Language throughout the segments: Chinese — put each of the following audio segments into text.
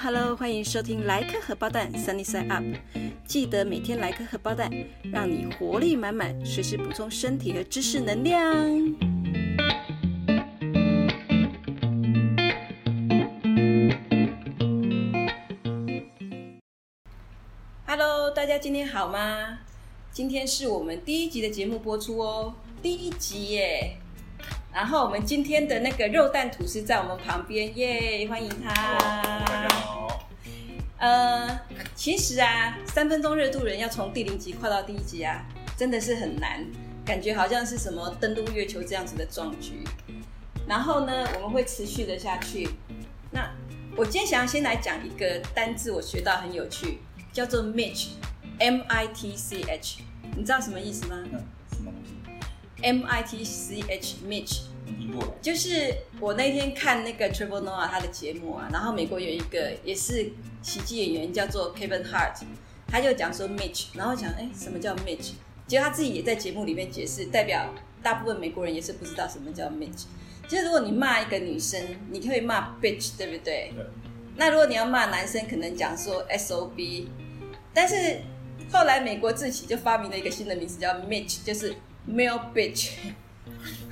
Hello，欢迎收听莱克荷包蛋 Sunny Side Up，记得每天来颗荷包蛋，让你活力满满，随时补充身体和知识能量。Hello，大家今天好吗？今天是我们第一集的节目播出哦，第一集耶。然后我们今天的那个肉蛋吐司在我们旁边耶，欢迎他。大家好。呃，其实啊，三分钟热度人要从第零集跨到第一集啊，真的是很难，感觉好像是什么登陆月球这样子的壮举。然后呢，我们会持续的下去。那我今天想要先来讲一个单字，我学到很有趣，叫做 Mitch，M I T C H，你知道什么意思吗嗯，什么东西？？M I T C H 就是我那天看那个 Trevor Noah 他的节目啊，然后美国有一个也是喜剧演员叫做 Kevin Hart，他就讲说 Mitch，然后讲哎什么叫 Mitch，结果他自己也在节目里面解释，代表大部分美国人也是不知道什么叫 Mitch。就是如果你骂一个女生，你可以骂 bitch，对不对？对。那如果你要骂男生，可能讲说 SOB，但是后来美国自己就发明了一个新的名字叫 Mitch，就是 male bitch，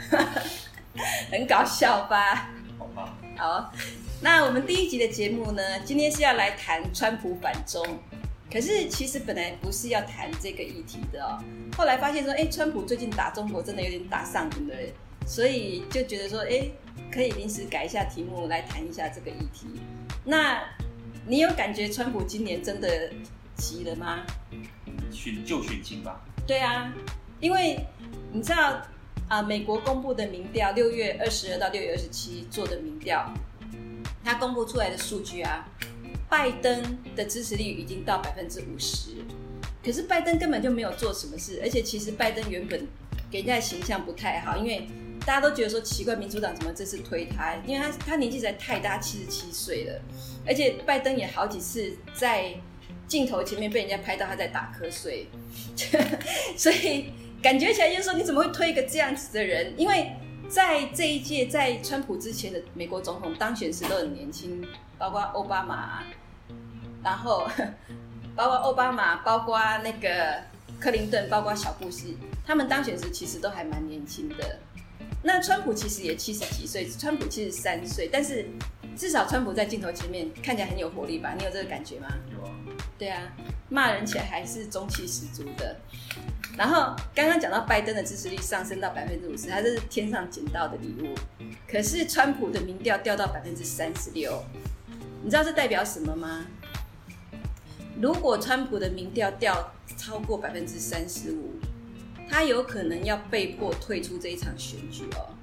很搞笑吧？好吧。好，那我们第一集的节目呢，今天是要来谈川普反中。可是其实本来不是要谈这个议题的哦，后来发现说，哎，川普最近打中国真的有点打上瘾了，所以就觉得说，哎，可以临时改一下题目来谈一下这个议题。那你有感觉川普今年真的急了吗？选就选情吧。对啊，因为你知道啊、美国公布的民调，六月二十二到六月二十七做的民调，他公布出来的数据啊，拜登的支持率已经到百分之五十，可是拜登根本就没有做什么事，而且其实拜登原本给人家的形象不太好，因为大家都觉得说奇怪，民主党怎么这次推他？因为他他年纪实在太大，七十七岁了，而且拜登也好几次在镜头前面被人家拍到他在打瞌睡，所以感觉起来就是说，你怎么会推一个这样子的人？因为在这一届，在川普之前的美国总统当选时都很年轻，包括奥巴马，然后 包括奥巴马，包括那个克林顿，包括小布希，他们当选时其实都还蛮年轻的。那川普其实也七十几岁，川普七十三岁，但是至少川普在镜头前面看起来很有活力吧？你有这个感觉吗？有啊。对啊，骂人起来还是中气十足的。然后刚刚讲到拜登的支持率上升到百分之五十，他这是天上捡到的礼物。可是川普的民调掉到百分之三十六，你知道这代表什么吗？如果川普的民调掉超过百分之三十五，他有可能要被迫退出这一场选举哦。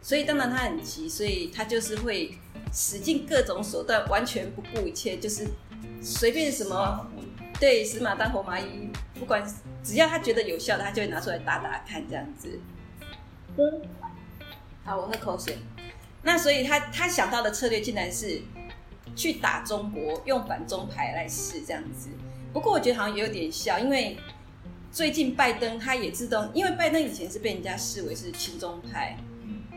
所以当然他很急，所以他就是会使尽各种手段，完全不顾一切，就是随便什么。对，死马当活马医，不管只要他觉得有效的，他就会拿出来打打看，这样子。好，我喝口水。那所以他他想到的策略竟然是去打中国，用反中牌来试这样子。不过我觉得好像也有点笑，因为最近拜登他也自动，因为拜登以前是被人家视为是亲中派，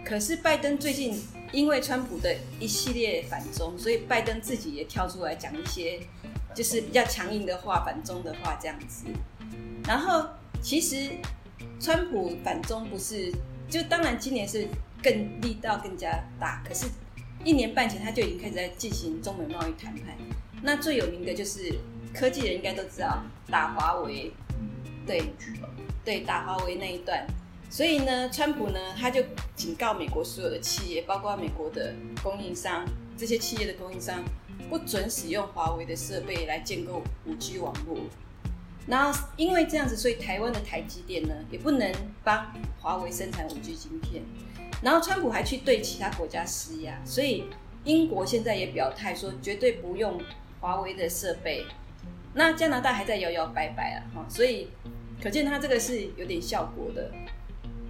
可是拜登最近因为川普的一系列反中，所以拜登自己也跳出来讲一些。就是比较强硬的话，反中的话这样子。然后其实川普反中不是，就当然今年是更力道更加大，可是一年半前他就已经开始在进行中美贸易谈判。那最有名的就是科技人应该都知道打华为，对对打华为那一段。所以呢，川普呢他就警告美国所有的企业，包括美国的供应商，这些企业的供应商。不准使用华为的设备来建构五 G 网络，然后因为这样子，所以台湾的台积电呢也不能帮华为生产五 G 晶片。然后川普还去对其他国家施压，所以英国现在也表态说绝对不用华为的设备。那加拿大还在摇摇摆摆啊，哈，所以可见他这个是有点效果的。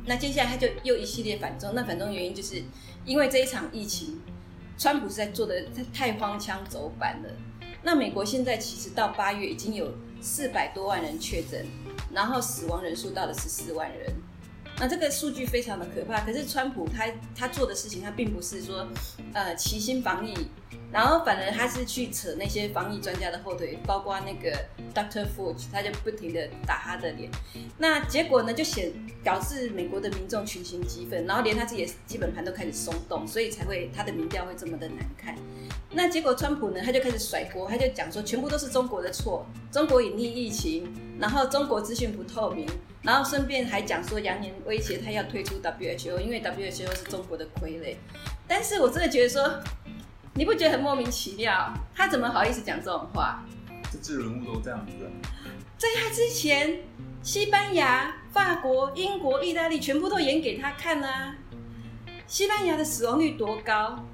那接下来他就又一系列反中，那反中原因就是因为这一场疫情。川普是在做的太荒腔走板了。那美国现在其实到八月已经有四百多万人确诊，然后死亡人数到了十四万人。那这个数据非常的可怕。可是川普他他做的事情，他并不是说呃齐心防疫，然后反而他是去扯那些防疫专家的后腿，包括那个 Doctor Fauci，他就不停的打他的脸。那结果呢，就显导致美国的民众群情激愤，然后连他自己的基本盘都开始松动，所以才会他的民调会这么的难看。那结果川普呢，他就开始甩锅，他就讲说全部都是中国的错，中国隐匿疫情，然后中国资讯不透明，然后顺便还讲说扬言威胁他要退出 WHO，因为 WHO 是中国的傀儡。但是我真的觉得说。你不觉得很莫名其妙？他怎么好意思讲这种话？这治人物都这样子。在他之前，西班牙、法国、英国、意大利全部都演给他看啊。西班牙的死亡率多高？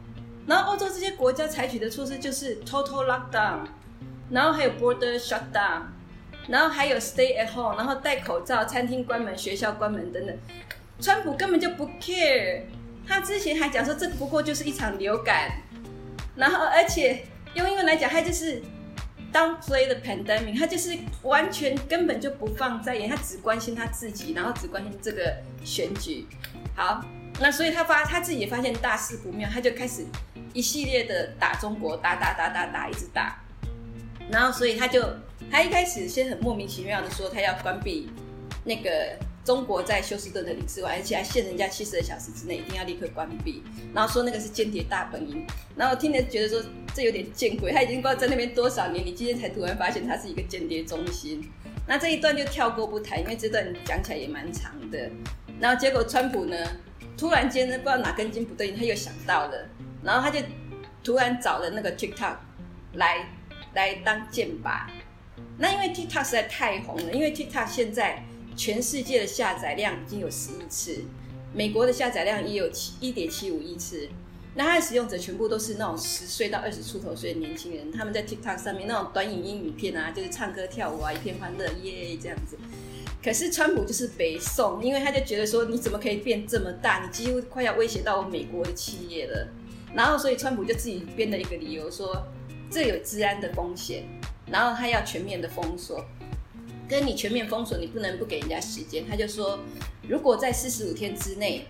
然后欧洲这些国家采取的措施就是 total lockdown，然后还有 border shutdown，然后还有 stay at home，然后戴口罩，餐厅关门，学校关门等等。川普根本就不 care，他之前还讲说这不过就是一场流感。然后，而且用英文来讲，他就是 downplay the pandemic，他就是完全根本就不放在眼，他只关心他自己，然后只关心这个选举。好，那所以他发他自己也发现大事不妙，他就开始一系列的打中国，打打打打打，一直打。然后，所以他就他一开始先很莫名其妙的说他要关闭那个。中国在休斯顿的领事馆，而且还限人家七十二小时之内一定要立刻关闭，然后说那个是间谍大本营，然后听着觉得说这有点见鬼，他已经不知道在那边多少年，你今天才突然发现他是一个间谍中心，那这一段就跳过不谈，因为这段讲起来也蛮长的。然后结果川普呢，突然间呢不知道哪根筋不对，他又想到了，然后他就突然找了那个 TikTok 来来当剑靶。那因为 TikTok 实在太红了，因为 TikTok 现在。全世界的下载量已经有十亿次，美国的下载量也有七一点七五亿次。那它的使用者全部都是那种十岁到二十出头岁的年轻人，他们在 TikTok 上面那种短影音影片啊，就是唱歌跳舞啊，一片欢乐耶这样子。可是川普就是北宋，因为他就觉得说你怎么可以变这么大，你几乎快要威胁到我美国的企业了。然后所以川普就自己编了一个理由说，这有治安的风险，然后他要全面的封锁。跟你全面封锁，你不能不给人家时间。他就说，如果在四十五天之内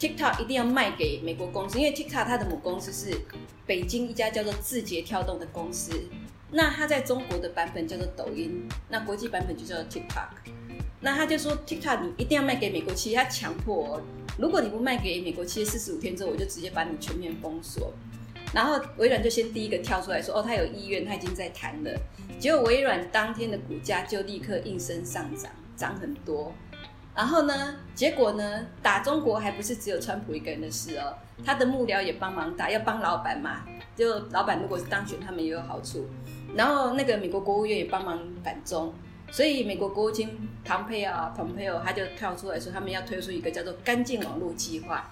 ，TikTok 一定要卖给美国公司，因为 TikTok 它的母公司是北京一家叫做字节跳动的公司。那它在中国的版本叫做抖音，那国际版本就叫做 TikTok。那他就说，TikTok 你一定要卖给美国企业，他强迫，如果你不卖给美国企业，四十五天之后我就直接把你全面封锁。然后微软就先第一个跳出来说：“哦，他有意愿，他已经在谈了。”结果微软当天的股价就立刻应声上涨，涨很多。然后呢，结果呢，打中国还不是只有川普一个人的事哦，他的幕僚也帮忙打，要帮老板嘛。就老板如果是当选，他们也有好处。然后那个美国国务院也帮忙反中，所以美国国务卿庞佩奥，庞佩奥他就跳出来说，他们要推出一个叫做“干净网络计划”。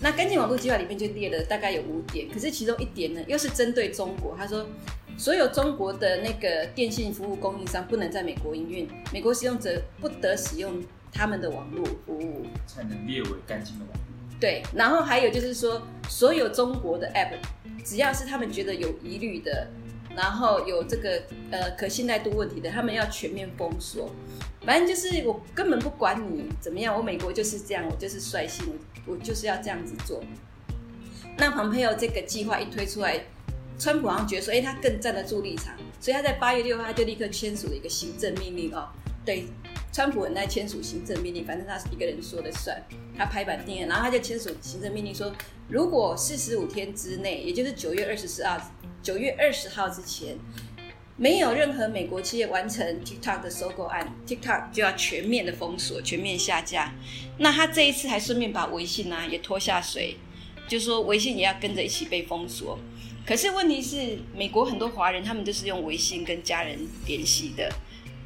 那干净网络计划里面就列了大概有五点，可是其中一点呢，又是针对中国。他说，所有中国的那个电信服务供应商不能在美国营运，美国使用者不得使用他们的网络服务，才能列为干净的网络。对，然后还有就是说，所有中国的 App，只要是他们觉得有疑虑的，然后有这个呃可信赖度问题的，他们要全面封锁。反正就是我根本不管你怎么样，我美国就是这样，我就是率性，我就是要这样子做。那蓬佩奥这个计划一推出来，川普好像觉得说，哎，他更站得住立场，所以他在八月六号他就立刻签署了一个行政命令哦。对，川普很爱签署行政命令，反正他是一个人说了算，他拍板定案，然后他就签署行政命令说，如果四十五天之内，也就是九月二十四号，九月二十号之前。没有任何美国企业完成 TikTok 的收购案，TikTok 就要全面的封锁、全面下架。那他这一次还顺便把微信啊也拖下水，就说微信也要跟着一起被封锁。可是问题是，美国很多华人他们都是用微信跟家人联系的。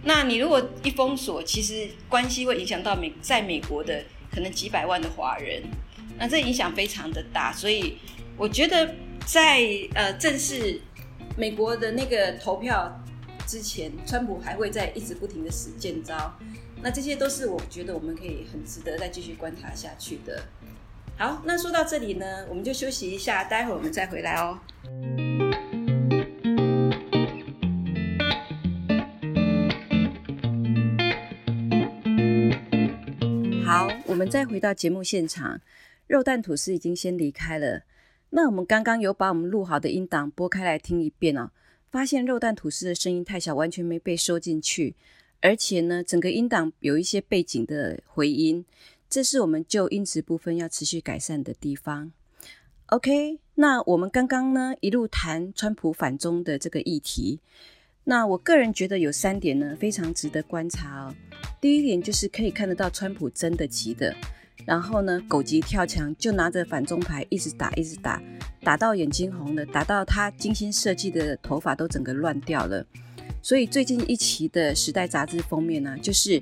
那你如果一封锁，其实关系会影响到美在美国的可能几百万的华人，那这影响非常的大。所以我觉得在呃正式。美国的那个投票之前，川普还会在一直不停的使剑招，那这些都是我觉得我们可以很值得再继续观察下去的。好，那说到这里呢，我们就休息一下，待会儿我们再回来哦。好，我们再回到节目现场，肉蛋吐司已经先离开了。那我们刚刚有把我们录好的音档拨开来听一遍哦，发现肉蛋吐司的声音太小，完全没被收进去，而且呢，整个音档有一些背景的回音，这是我们就音质部分要持续改善的地方。OK，那我们刚刚呢一路谈川普反中的这个议题，那我个人觉得有三点呢非常值得观察哦。第一点就是可以看得到川普真的急的。然后呢，狗急跳墙，就拿着反中牌一直打，一直打，打到眼睛红了，打到他精心设计的头发都整个乱掉了。所以最近一期的《时代》杂志封面呢，就是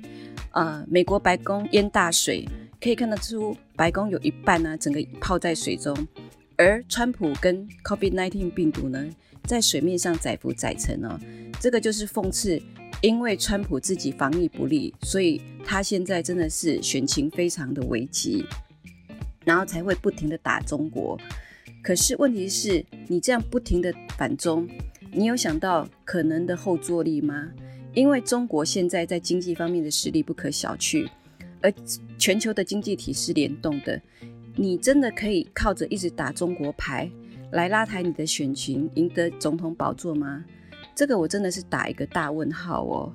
呃，美国白宫淹大水，可以看得出白宫有一半呢，整个泡在水中，而川普跟 COVID-19 病毒呢，在水面上载浮载沉哦，这个就是讽刺。因为川普自己防疫不力，所以他现在真的是选情非常的危急，然后才会不停的打中国。可是问题是，你这样不停的反中，你有想到可能的后坐力吗？因为中国现在在经济方面的实力不可小觑，而全球的经济体是联动的，你真的可以靠着一直打中国牌来拉抬你的选情，赢得总统宝座吗？这个我真的是打一个大问号哦。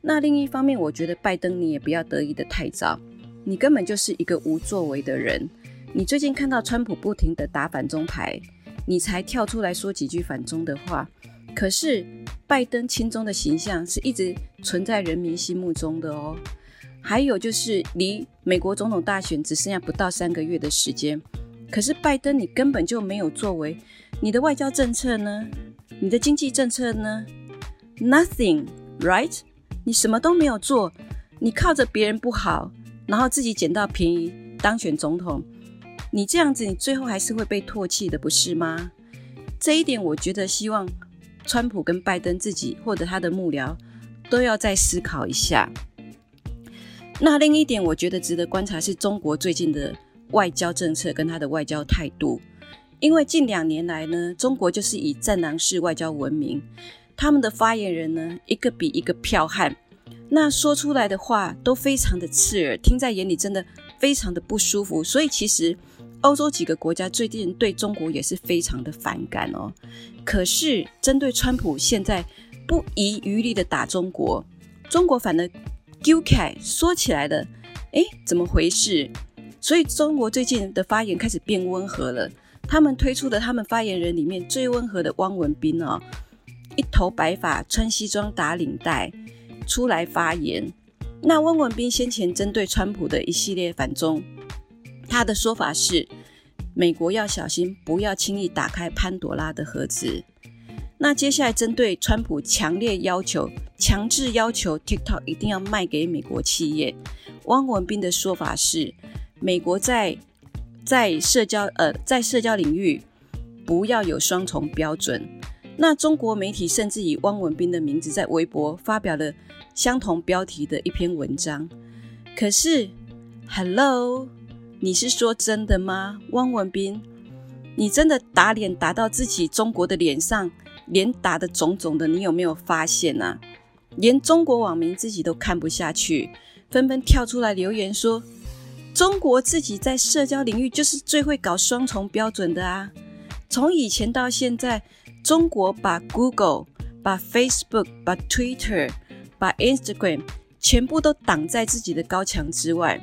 那另一方面，我觉得拜登你也不要得意的太早，你根本就是一个无作为的人。你最近看到川普不停的打反中牌，你才跳出来说几句反中的话。可是拜登亲中的形象是一直存在人民心目中的哦。还有就是离美国总统大选只剩下不到三个月的时间，可是拜登你根本就没有作为，你的外交政策呢？你的经济政策呢？Nothing, right？你什么都没有做，你靠着别人不好，然后自己捡到便宜当选总统，你这样子，你最后还是会被唾弃的，不是吗？这一点，我觉得希望川普跟拜登自己或者他的幕僚都要再思考一下。那另一点，我觉得值得观察是中国最近的外交政策跟他的外交态度。因为近两年来呢，中国就是以战狼式外交闻名，他们的发言人呢，一个比一个剽悍，那说出来的话都非常的刺耳，听在眼里真的非常的不舒服。所以其实欧洲几个国家最近对中国也是非常的反感哦。可是针对川普现在不遗余力的打中国，中国反而丢开说起来了，诶，怎么回事？所以中国最近的发言开始变温和了。他们推出的他们发言人里面最温和的汪文斌哦，一头白发，穿西装打领带出来发言。那汪文斌先前针对川普的一系列反中，他的说法是：美国要小心，不要轻易打开潘多拉的盒子。那接下来针对川普强烈要求、强制要求 TikTok 一定要卖给美国企业，汪文斌的说法是：美国在。在社交呃，在社交领域不要有双重标准。那中国媒体甚至以汪文斌的名字在微博发表了相同标题的一篇文章。可是，Hello，你是说真的吗？汪文斌，你真的打脸打到自己中国的脸上，脸打的肿肿的，你有没有发现啊？连中国网民自己都看不下去，纷纷跳出来留言说。中国自己在社交领域就是最会搞双重标准的啊！从以前到现在，中国把 Google、把 Facebook、把 Twitter、把 Instagram 全部都挡在自己的高墙之外，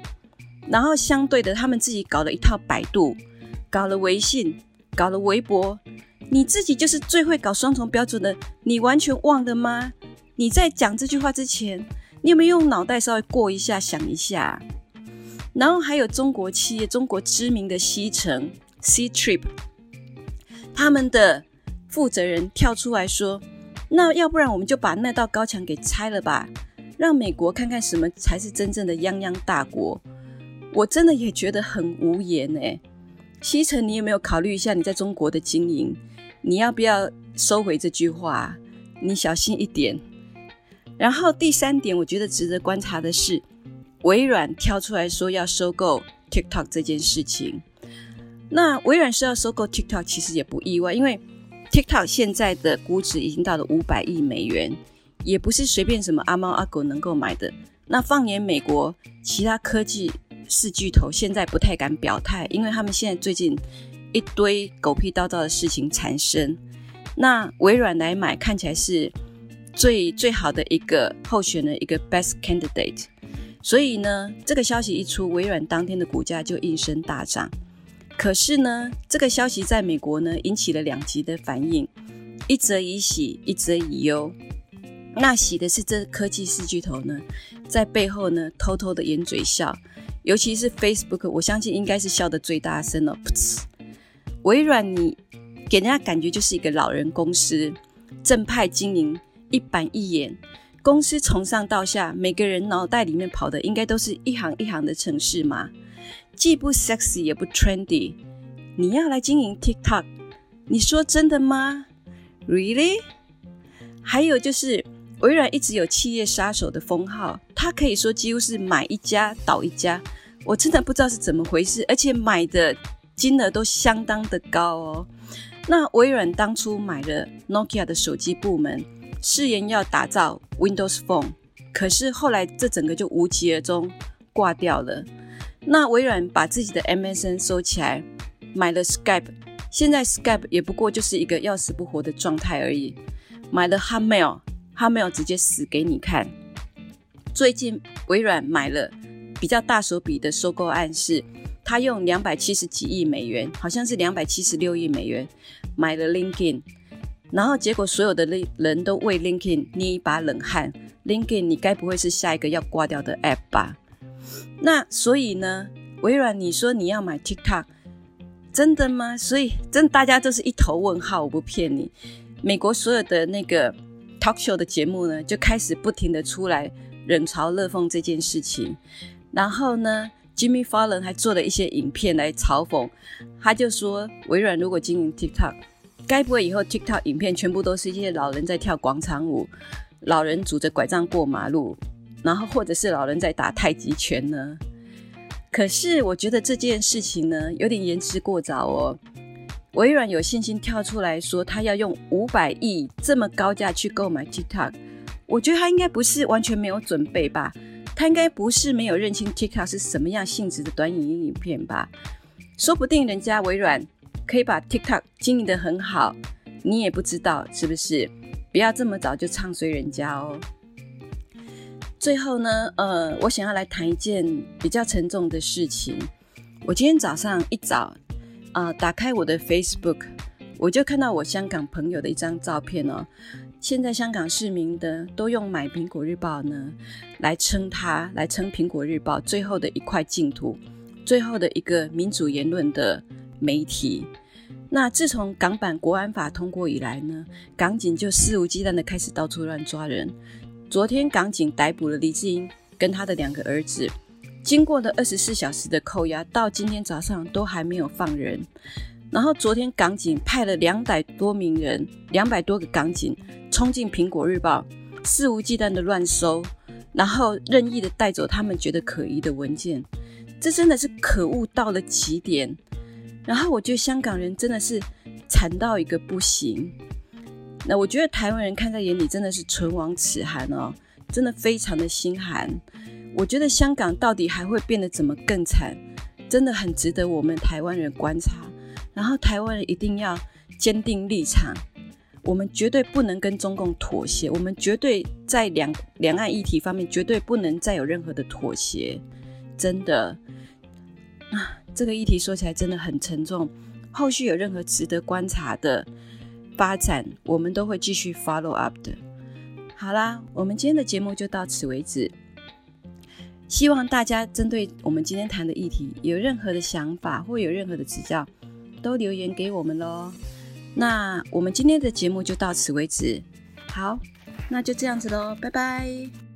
然后相对的，他们自己搞了一套百度，搞了微信，搞了微博。你自己就是最会搞双重标准的，你完全忘了吗？你在讲这句话之前，你有没有用脑袋稍微过一下，想一下？然后还有中国企业，中国知名的西城 C Trip，他们的负责人跳出来说：“那要不然我们就把那道高墙给拆了吧，让美国看看什么才是真正的泱泱大国。”我真的也觉得很无言哎。西城，你有没有考虑一下你在中国的经营？你要不要收回这句话？你小心一点。然后第三点，我觉得值得观察的是。微软跳出来说要收购 TikTok 这件事情，那微软是要收购 TikTok，其实也不意外，因为 TikTok 现在的估值已经到了五百亿美元，也不是随便什么阿猫阿狗能够买的。那放眼美国，其他科技四巨头现在不太敢表态，因为他们现在最近一堆狗屁叨叨的事情产生。那微软来买看起来是最最好的一个候选人，一个 best candidate。所以呢，这个消息一出，微软当天的股价就应声大涨。可是呢，这个消息在美国呢引起了两极的反应，一则以喜，一则以忧。那喜的是这科技四巨头呢，在背后呢偷偷的掩嘴笑，尤其是 Facebook，我相信应该是笑得最大声了。微软，你给人家感觉就是一个老人公司，正派经营，一板一眼。公司从上到下，每个人脑袋里面跑的应该都是一行一行的城市嘛，既不 sexy 也不 trendy。你要来经营 TikTok，你说真的吗？Really？还有就是微软一直有企业杀手的封号，它可以说几乎是买一家倒一家，我真的不知道是怎么回事，而且买的金额都相当的高哦。那微软当初买了 Nokia 的手机部门。誓言要打造 Windows Phone，可是后来这整个就无疾而终，挂掉了。那微软把自己的 MSN 收起来，买了 Skype，现在 Skype 也不过就是一个要死不活的状态而已。买了 Hamil 他没有直接死给你看。最近微软买了比较大手笔的收购案，是他用两百七十几亿美元，好像是两百七十六亿美元买了 LinkedIn。然后结果，所有的人都为 LinkedIn 捏一把冷汗。LinkedIn，你该不会是下一个要挂掉的 App 吧？那所以呢，微软，你说你要买 TikTok，真的吗？所以真大家都是一头问号，我不骗你。美国所有的那个 Talk Show 的节目呢，就开始不停的出来冷嘲热讽这件事情。然后呢，Jimmy Fallon 还做了一些影片来嘲讽，他就说，微软如果经营 TikTok。该不会以后 TikTok 影片全部都是一些老人在跳广场舞，老人拄着拐杖过马路，然后或者是老人在打太极拳呢？可是我觉得这件事情呢，有点言之过早哦。微软有信心跳出来说，他要用五百亿这么高价去购买 TikTok，我觉得他应该不是完全没有准备吧？他应该不是没有认清 TikTok 是什么样性质的短影音影片吧？说不定人家微软。可以把 TikTok 经营的很好，你也不知道是不是？不要这么早就唱衰人家哦。最后呢，呃，我想要来谈一件比较沉重的事情。我今天早上一早，啊，打开我的 Facebook，我就看到我香港朋友的一张照片哦。现在香港市民的都用买苹果日报呢来称它，来称苹果日报最后的一块净土，最后的一个民主言论的。媒体，那自从港版国安法通过以来呢，港警就肆无忌惮的开始到处乱抓人。昨天港警逮捕了李志英跟他的两个儿子，经过了二十四小时的扣押，到今天早上都还没有放人。然后昨天港警派了两百多名人，两百多个港警冲进苹果日报，肆无忌惮的乱搜，然后任意的带走他们觉得可疑的文件。这真的是可恶到了极点。然后我觉得香港人真的是惨到一个不行，那我觉得台湾人看在眼里真的是唇亡齿寒哦，真的非常的心寒。我觉得香港到底还会变得怎么更惨，真的很值得我们台湾人观察。然后台湾人一定要坚定立场，我们绝对不能跟中共妥协，我们绝对在两两岸议题方面绝对不能再有任何的妥协，真的啊。这个议题说起来真的很沉重，后续有任何值得观察的发展，我们都会继续 follow up 的。好啦，我们今天的节目就到此为止。希望大家针对我们今天谈的议题有任何的想法或有任何的指教，都留言给我们喽。那我们今天的节目就到此为止。好，那就这样子喽，拜拜。